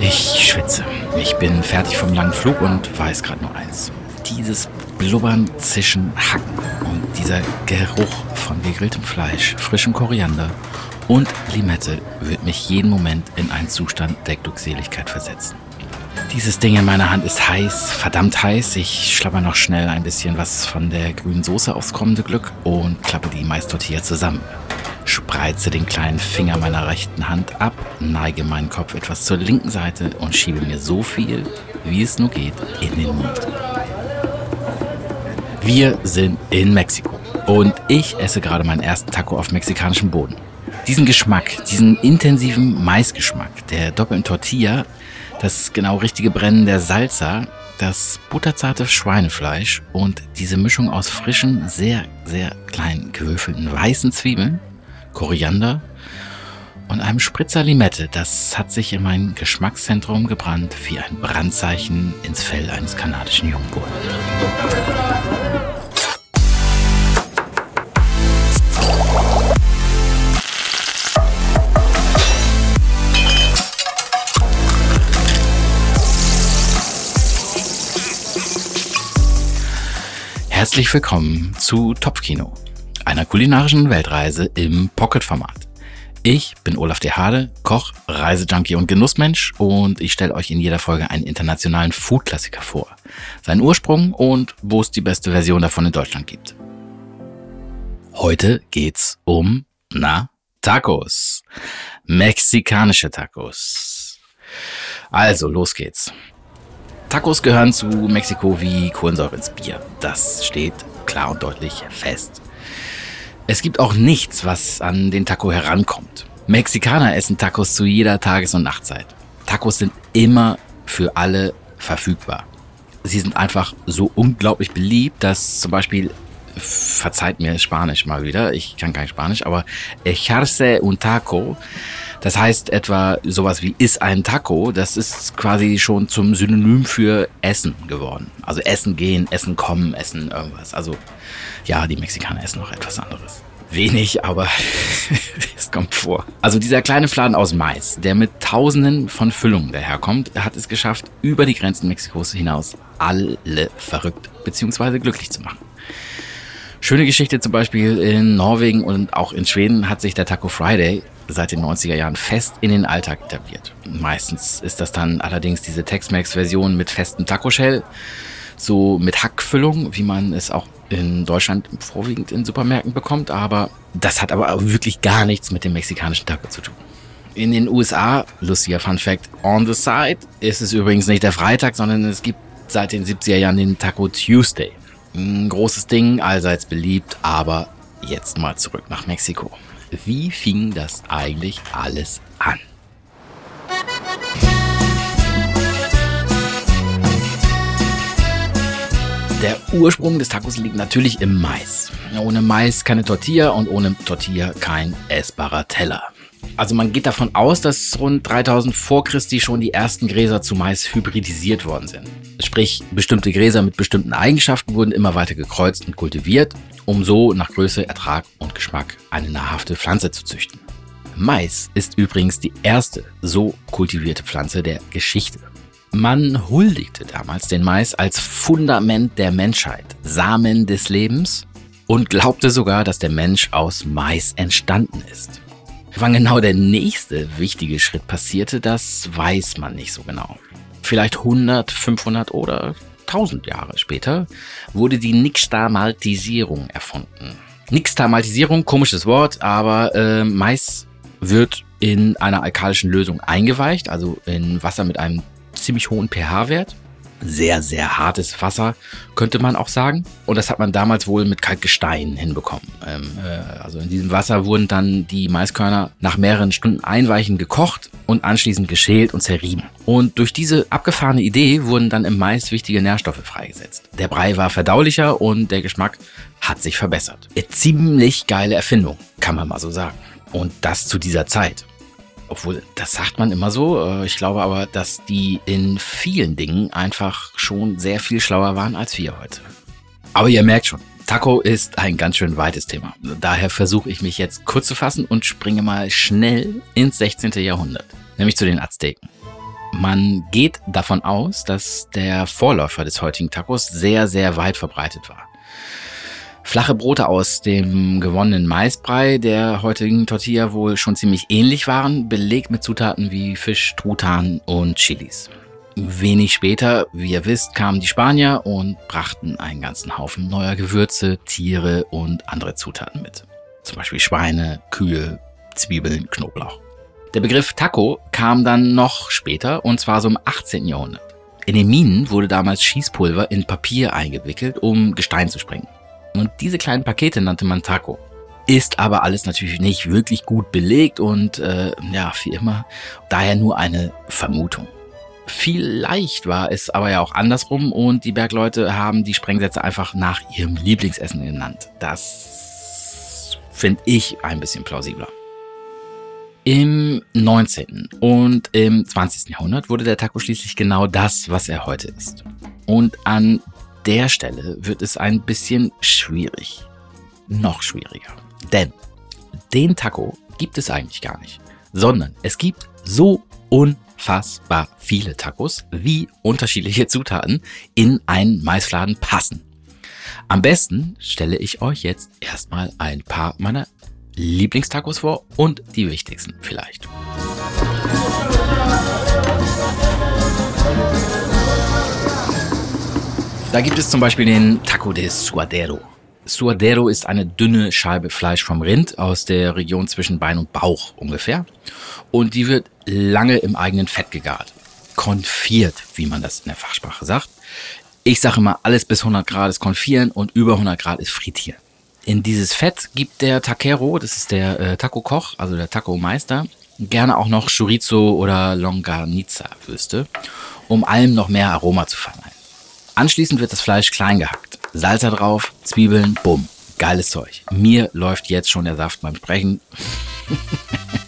Ich schwitze. Ich bin fertig vom langen Flug und weiß gerade nur eins. Dieses Blubbern, Zischen, Hacken und dieser Geruch von gegrilltem Fleisch, frischem Koriander und Limette wird mich jeden Moment in einen Zustand der Glückseligkeit versetzen. Dieses Ding in meiner Hand ist heiß, verdammt heiß. Ich schlapper noch schnell ein bisschen was von der grünen Soße aufs kommende Glück und klappe die Maistortilla zusammen. Spreize den kleinen Finger meiner rechten Hand ab, neige meinen Kopf etwas zur linken Seite und schiebe mir so viel, wie es nur geht, in den Mund. Wir sind in Mexiko und ich esse gerade meinen ersten Taco auf mexikanischem Boden. Diesen Geschmack, diesen intensiven Maisgeschmack der doppelten Tortilla das genau richtige Brennen der Salsa, das butterzarte Schweinefleisch und diese Mischung aus frischen, sehr, sehr kleinen gewürfelten weißen Zwiebeln, Koriander und einem Spritzer Limette, das hat sich in mein Geschmackszentrum gebrannt wie ein Brandzeichen ins Fell eines kanadischen Jungbullen. Herzlich willkommen zu Topfkino, einer kulinarischen Weltreise im Pocket-Format. Ich bin Olaf de Hade, Koch, Reisejunkie und Genussmensch und ich stelle euch in jeder Folge einen internationalen Food-Klassiker vor, seinen Ursprung und wo es die beste Version davon in Deutschland gibt. Heute geht's um, na, Tacos. Mexikanische Tacos. Also, los geht's. Tacos gehören zu Mexiko wie Kohlensäure ins Bier. Das steht klar und deutlich fest. Es gibt auch nichts, was an den Taco herankommt. Mexikaner essen Tacos zu jeder Tages- und Nachtzeit. Tacos sind immer für alle verfügbar. Sie sind einfach so unglaublich beliebt, dass zum Beispiel, verzeiht mir Spanisch mal wieder, ich kann kein Spanisch, aber echarse un taco das heißt etwa sowas wie ist ein Taco, das ist quasi schon zum Synonym für Essen geworden. Also Essen gehen, Essen kommen, Essen irgendwas. Also ja, die Mexikaner essen noch etwas anderes. Wenig, aber es kommt vor. Also dieser kleine Fladen aus Mais, der mit tausenden von Füllungen daherkommt, hat es geschafft, über die Grenzen Mexikos hinaus alle verrückt bzw. glücklich zu machen. Schöne Geschichte zum Beispiel in Norwegen und auch in Schweden hat sich der Taco Friday seit den 90er Jahren fest in den Alltag etabliert. Meistens ist das dann allerdings diese Tex-Mex-Version mit festem Taco-Shell, so mit Hackfüllung, wie man es auch in Deutschland vorwiegend in Supermärkten bekommt, aber das hat aber wirklich gar nichts mit dem mexikanischen Taco zu tun. In den USA, lustiger Fun Fact, on the side ist es übrigens nicht der Freitag, sondern es gibt seit den 70er Jahren den Taco Tuesday. Ein großes Ding, allseits beliebt, aber jetzt mal zurück nach Mexiko. Wie fing das eigentlich alles an? Ursprung des Tacos liegt natürlich im Mais. Ohne Mais keine Tortilla und ohne Tortilla kein essbarer Teller. Also man geht davon aus, dass rund 3000 vor Christi schon die ersten Gräser zu Mais hybridisiert worden sind. Sprich, bestimmte Gräser mit bestimmten Eigenschaften wurden immer weiter gekreuzt und kultiviert, um so nach Größe, Ertrag und Geschmack eine nahrhafte Pflanze zu züchten. Mais ist übrigens die erste so kultivierte Pflanze der Geschichte. Man huldigte damals den Mais als Fundament der Menschheit, Samen des Lebens und glaubte sogar, dass der Mensch aus Mais entstanden ist. Wann genau der nächste wichtige Schritt passierte, das weiß man nicht so genau. Vielleicht 100, 500 oder 1000 Jahre später wurde die Nixtamaltisierung erfunden. Nixtamaltisierung, komisches Wort, aber äh, Mais wird in einer alkalischen Lösung eingeweicht, also in Wasser mit einem ziemlich hohen pH-Wert sehr, sehr hartes Wasser, könnte man auch sagen. Und das hat man damals wohl mit Kalkgestein hinbekommen. Ähm, äh, also in diesem Wasser wurden dann die Maiskörner nach mehreren Stunden einweichen gekocht und anschließend geschält und zerrieben. Und durch diese abgefahrene Idee wurden dann im Mais wichtige Nährstoffe freigesetzt. Der Brei war verdaulicher und der Geschmack hat sich verbessert. Eine ziemlich geile Erfindung, kann man mal so sagen. Und das zu dieser Zeit obwohl, das sagt man immer so. Äh, ich glaube aber, dass die in vielen Dingen einfach schon sehr viel schlauer waren als wir heute. Aber ihr merkt schon, Taco ist ein ganz schön weites Thema. Daher versuche ich mich jetzt kurz zu fassen und springe mal schnell ins 16. Jahrhundert. nämlich zu den Azteken. Man geht davon aus, dass der Vorläufer des heutigen Tacos sehr, sehr weit verbreitet war. Flache Brote aus dem gewonnenen Maisbrei der heutigen Tortilla wohl schon ziemlich ähnlich waren, belegt mit Zutaten wie Fisch, Truthahn und Chilis. Wenig später, wie ihr wisst, kamen die Spanier und brachten einen ganzen Haufen neuer Gewürze, Tiere und andere Zutaten mit. Zum Beispiel Schweine, Kühe, Zwiebeln, Knoblauch. Der Begriff Taco kam dann noch später und zwar so im 18. Jahrhundert. In den Minen wurde damals Schießpulver in Papier eingewickelt, um Gestein zu sprengen. Und diese kleinen Pakete nannte man Taco. Ist aber alles natürlich nicht wirklich gut belegt und äh, ja, wie immer, daher nur eine Vermutung. Vielleicht war es aber ja auch andersrum und die Bergleute haben die Sprengsätze einfach nach ihrem Lieblingsessen genannt. Das finde ich ein bisschen plausibler. Im 19. und im 20. Jahrhundert wurde der Taco schließlich genau das, was er heute ist. Und an der Stelle wird es ein bisschen schwierig. Noch schwieriger. Denn den Taco gibt es eigentlich gar nicht, sondern es gibt so unfassbar viele Tacos, wie unterschiedliche Zutaten in einen Maisfladen passen. Am besten stelle ich euch jetzt erstmal ein paar meiner Lieblingstacos vor und die wichtigsten vielleicht. Da gibt es zum Beispiel den Taco de Suadero. Suadero ist eine dünne Scheibe Fleisch vom Rind aus der Region zwischen Bein und Bauch ungefähr. Und die wird lange im eigenen Fett gegart. Konfiert, wie man das in der Fachsprache sagt. Ich sage immer, alles bis 100 Grad ist konfieren und über 100 Grad ist frittieren. In dieses Fett gibt der Taquero, das ist der äh, Taco-Koch, also der Taco-Meister, gerne auch noch Chorizo oder Longaniza-Würste, um allem noch mehr Aroma zu verleihen. Anschließend wird das Fleisch klein gehackt. Salzer drauf, Zwiebeln, bumm. Geiles Zeug. Mir läuft jetzt schon der Saft beim Sprechen.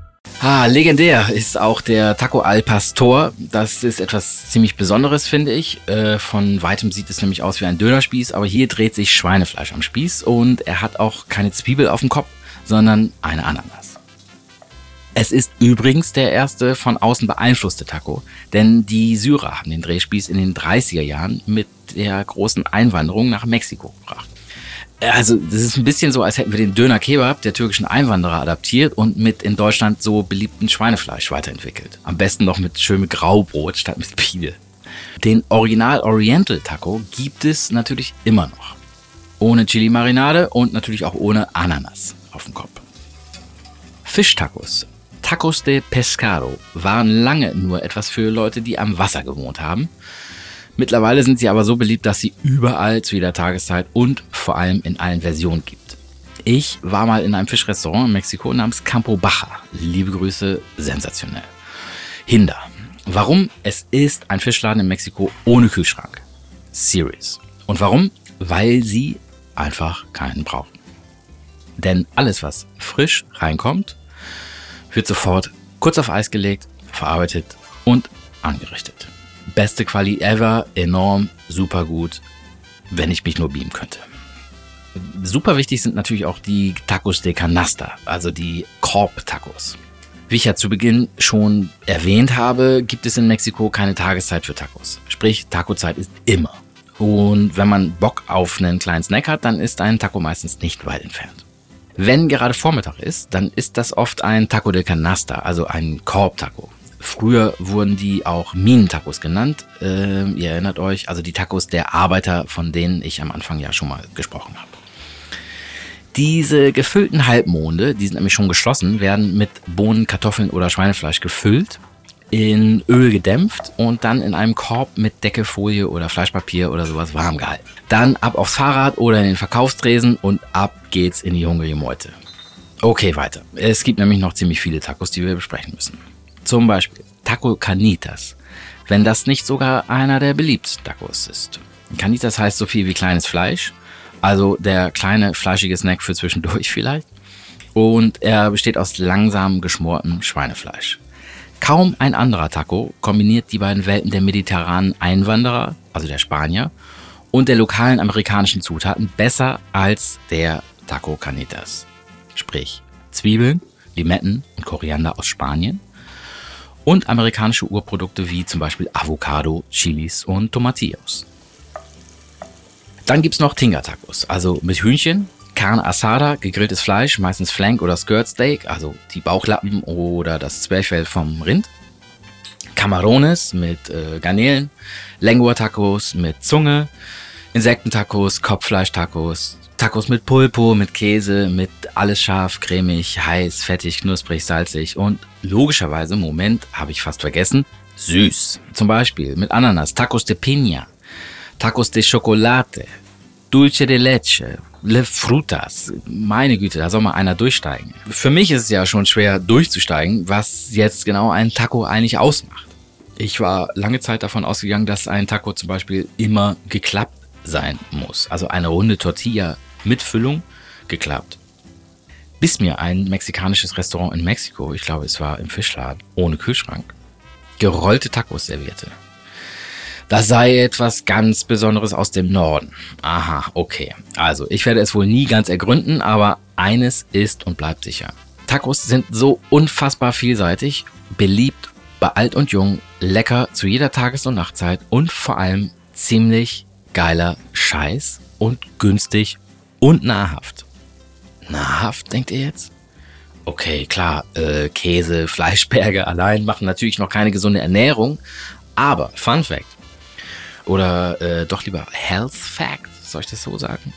Ah, legendär ist auch der Taco al Pastor. Das ist etwas ziemlich Besonderes, finde ich. Äh, von weitem sieht es nämlich aus wie ein Dönerspieß, aber hier dreht sich Schweinefleisch am Spieß und er hat auch keine Zwiebel auf dem Kopf, sondern eine Ananas. Es ist übrigens der erste von außen beeinflusste Taco, denn die Syrer haben den Drehspieß in den 30er Jahren mit der großen Einwanderung nach Mexiko gebracht. Also, das ist ein bisschen so, als hätten wir den Döner Kebab der türkischen Einwanderer adaptiert und mit in Deutschland so beliebten Schweinefleisch weiterentwickelt. Am besten noch mit schönem Graubrot statt mit Pide. Den Original Oriental Taco gibt es natürlich immer noch. Ohne Chili Marinade und natürlich auch ohne Ananas auf dem Kopf. Fischtacos, Tacos de Pescado, waren lange nur etwas für Leute, die am Wasser gewohnt haben. Mittlerweile sind sie aber so beliebt, dass sie überall zu jeder Tageszeit und vor allem in allen Versionen gibt. Ich war mal in einem Fischrestaurant in Mexiko namens Campo Baja. Liebe Grüße, sensationell. Hinder. Warum? Es ist ein Fischladen in Mexiko ohne Kühlschrank. Serious. Und warum? Weil sie einfach keinen brauchen. Denn alles, was frisch reinkommt, wird sofort kurz auf Eis gelegt, verarbeitet und angerichtet. Beste Quali ever, enorm, super gut, wenn ich mich nur beamen könnte. Super wichtig sind natürlich auch die Tacos de Canasta, also die Korb-Tacos. Wie ich ja zu Beginn schon erwähnt habe, gibt es in Mexiko keine Tageszeit für Tacos. Sprich, Tacozeit ist immer. Und wenn man Bock auf einen kleinen Snack hat, dann ist ein Taco meistens nicht weit entfernt. Wenn gerade Vormittag ist, dann ist das oft ein Taco de Canasta, also ein Korb-Taco. Früher wurden die auch Minentacos genannt. Äh, ihr erinnert euch, also die Tacos der Arbeiter, von denen ich am Anfang ja schon mal gesprochen habe. Diese gefüllten Halbmonde, die sind nämlich schon geschlossen, werden mit Bohnen, Kartoffeln oder Schweinefleisch gefüllt, in Öl gedämpft und dann in einem Korb mit Decke, Folie oder Fleischpapier oder sowas warm gehalten. Dann ab aufs Fahrrad oder in den Verkaufstresen und ab geht's in die hungrige Meute. Okay, weiter. Es gibt nämlich noch ziemlich viele Tacos, die wir besprechen müssen. Zum Beispiel Taco Canitas. Wenn das nicht sogar einer der beliebtesten Tacos ist. Canitas heißt so viel wie kleines Fleisch. Also der kleine fleischige Snack für zwischendurch vielleicht. Und er besteht aus langsam geschmortem Schweinefleisch. Kaum ein anderer Taco kombiniert die beiden Welten der mediterranen Einwanderer, also der Spanier, und der lokalen amerikanischen Zutaten besser als der Taco Canitas. Sprich Zwiebeln, Limetten und Koriander aus Spanien und amerikanische Urprodukte wie zum Beispiel Avocado, Chilis und Tomatillos. Dann gibt es noch Tinga-Tacos, also mit Hühnchen, Carne Asada, gegrilltes Fleisch, meistens Flank oder Skirt Steak, also die Bauchlappen oder das Zwerchfell vom Rind. Camarones mit äh, Garnelen, Lengua-Tacos mit Zunge, Insektentacos, Kopffleisch-Tacos, Tacos mit Pulpo, mit Käse, mit alles scharf, cremig, heiß, fettig, knusprig, salzig und logischerweise, Moment, habe ich fast vergessen, süß. Zum Beispiel mit Ananas, Tacos de Piña, Tacos de Chocolate, Dulce de Leche, Le Frutas. Meine Güte, da soll mal einer durchsteigen. Für mich ist es ja schon schwer durchzusteigen, was jetzt genau ein Taco eigentlich ausmacht. Ich war lange Zeit davon ausgegangen, dass ein Taco zum Beispiel immer geklappt sein muss. Also eine runde Tortilla mit Füllung geklappt. Bis mir ein mexikanisches Restaurant in Mexiko, ich glaube es war im Fischladen, ohne Kühlschrank, gerollte Tacos servierte. Das sei etwas ganz Besonderes aus dem Norden. Aha, okay. Also, ich werde es wohl nie ganz ergründen, aber eines ist und bleibt sicher. Tacos sind so unfassbar vielseitig, beliebt bei alt und jung, lecker zu jeder Tages- und Nachtzeit und vor allem ziemlich geiler Scheiß und günstig und nahrhaft. Nahrhaft, denkt ihr jetzt? Okay, klar, äh, Käse, Fleischberge allein machen natürlich noch keine gesunde Ernährung, aber Fun Fact, oder äh, doch lieber Health Fact, soll ich das so sagen?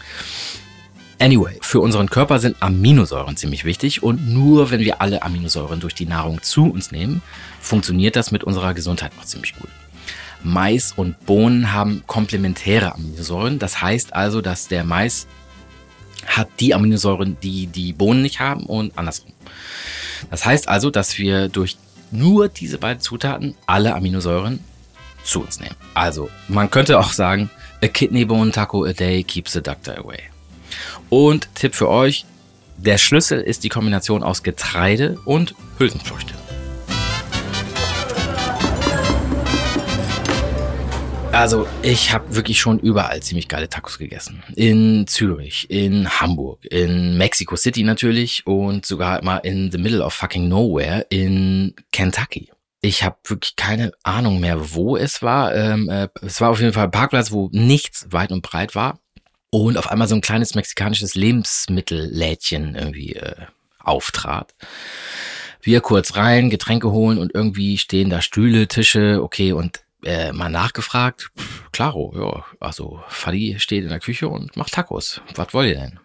Anyway, für unseren Körper sind Aminosäuren ziemlich wichtig und nur wenn wir alle Aminosäuren durch die Nahrung zu uns nehmen, funktioniert das mit unserer Gesundheit noch ziemlich gut. Mais und Bohnen haben komplementäre Aminosäuren. Das heißt also, dass der Mais hat die Aminosäuren, die die Bohnen nicht haben und andersrum. Das heißt also, dass wir durch nur diese beiden Zutaten alle Aminosäuren zu uns nehmen. Also, man könnte auch sagen, a kidney bone taco a day keeps the doctor away. Und Tipp für euch, der Schlüssel ist die Kombination aus Getreide und Hülsenfrüchte. Also, ich habe wirklich schon überall ziemlich geile Tacos gegessen. In Zürich, in Hamburg, in Mexico City natürlich und sogar mal in the middle of fucking nowhere in Kentucky. Ich habe wirklich keine Ahnung mehr, wo es war. Ähm, äh, es war auf jeden Fall ein Parkplatz, wo nichts weit und breit war. Und auf einmal so ein kleines mexikanisches Lebensmittellädchen irgendwie äh, auftrat. Wir kurz rein, Getränke holen und irgendwie stehen da Stühle, Tische, okay, und äh, mal nachgefragt. Pff, klaro, ja, also Fadi steht in der Küche und macht Tacos. Was wollt ihr denn?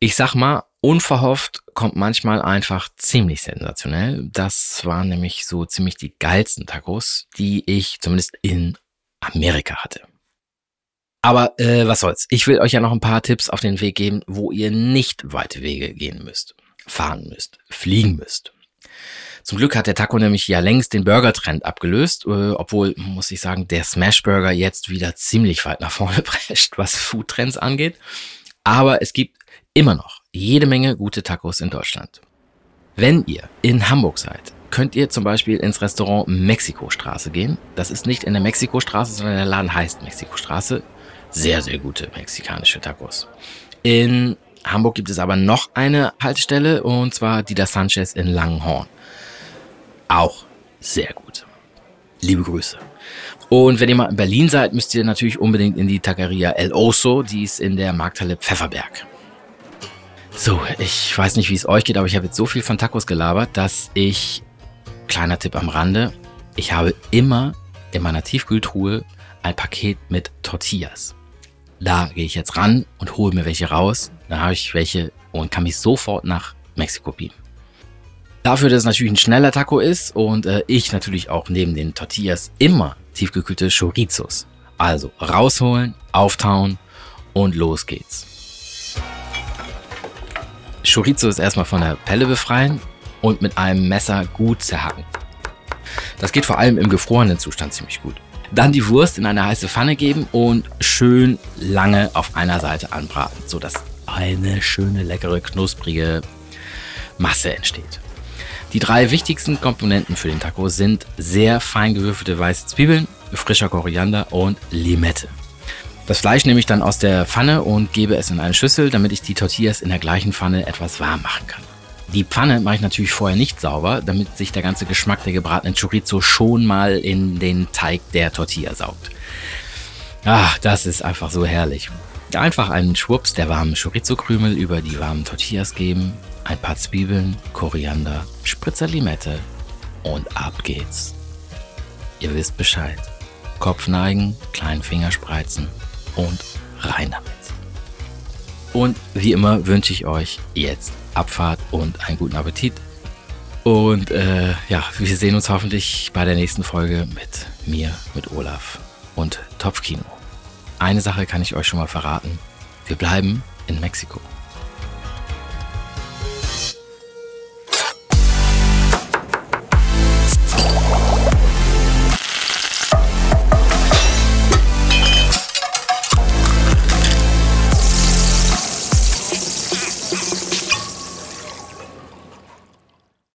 Ich sag mal, unverhofft kommt manchmal einfach ziemlich sensationell. Das waren nämlich so ziemlich die geilsten Tacos, die ich zumindest in Amerika hatte. Aber äh, was soll's. Ich will euch ja noch ein paar Tipps auf den Weg geben, wo ihr nicht weite Wege gehen müsst, fahren müsst, fliegen müsst. Zum Glück hat der Taco nämlich ja längst den Burger-Trend abgelöst, äh, obwohl, muss ich sagen, der Smash-Burger jetzt wieder ziemlich weit nach vorne prescht, was Food-Trends angeht. Aber es gibt immer noch jede Menge gute Tacos in Deutschland. Wenn ihr in Hamburg seid, könnt ihr zum Beispiel ins Restaurant Mexikostraße gehen. Das ist nicht in der Mexikostraße, sondern der Laden heißt Mexikostraße. Sehr, sehr gute mexikanische Tacos. In Hamburg gibt es aber noch eine Haltestelle und zwar Dida Sanchez in Langenhorn. Auch sehr gut. Liebe Grüße. Und wenn ihr mal in Berlin seid, müsst ihr natürlich unbedingt in die Taqueria El Oso, die ist in der Markthalle Pfefferberg. So, ich weiß nicht, wie es euch geht, aber ich habe jetzt so viel von Tacos gelabert, dass ich, kleiner Tipp am Rande, ich habe immer in meiner Tiefkühltruhe ein Paket mit Tortillas. Da gehe ich jetzt ran und hole mir welche raus. Da habe ich welche und kann mich sofort nach Mexiko beamen. Dafür, dass es natürlich ein schneller Taco ist und äh, ich natürlich auch neben den Tortillas immer tiefgekühlte Chorizos. Also rausholen, auftauen und los geht's. Chorizo ist erstmal von der Pelle befreien und mit einem Messer gut zerhacken. Das geht vor allem im gefrorenen Zustand ziemlich gut. Dann die Wurst in eine heiße Pfanne geben und schön lange auf einer Seite anbraten, sodass eine schöne, leckere, knusprige Masse entsteht. Die drei wichtigsten Komponenten für den Taco sind sehr fein gewürfelte weiße Zwiebeln, frischer Koriander und Limette. Das Fleisch nehme ich dann aus der Pfanne und gebe es in eine Schüssel, damit ich die Tortillas in der gleichen Pfanne etwas warm machen kann. Die Pfanne mache ich natürlich vorher nicht sauber, damit sich der ganze Geschmack der gebratenen Chorizo schon mal in den Teig der Tortilla saugt. Ach, das ist einfach so herrlich. Einfach einen Schwupps der warmen Chorizo-Krümel über die warmen Tortillas geben, ein paar Zwiebeln, Koriander, Spritzer Limette und ab geht's. Ihr wisst Bescheid. Kopf neigen, kleinen Finger spreizen und rein damit. Und wie immer wünsche ich euch jetzt Abfahrt und einen guten Appetit. Und äh, ja, wir sehen uns hoffentlich bei der nächsten Folge mit mir, mit Olaf und Topfkino. Eine Sache kann ich euch schon mal verraten. Wir bleiben in Mexiko.